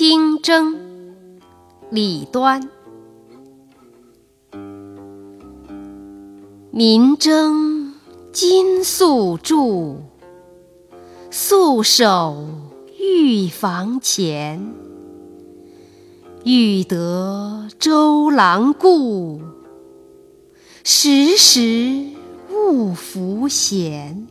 清蒸。李端。民蒸金粟柱素手玉房前欲得周郎顾时时勿拂弦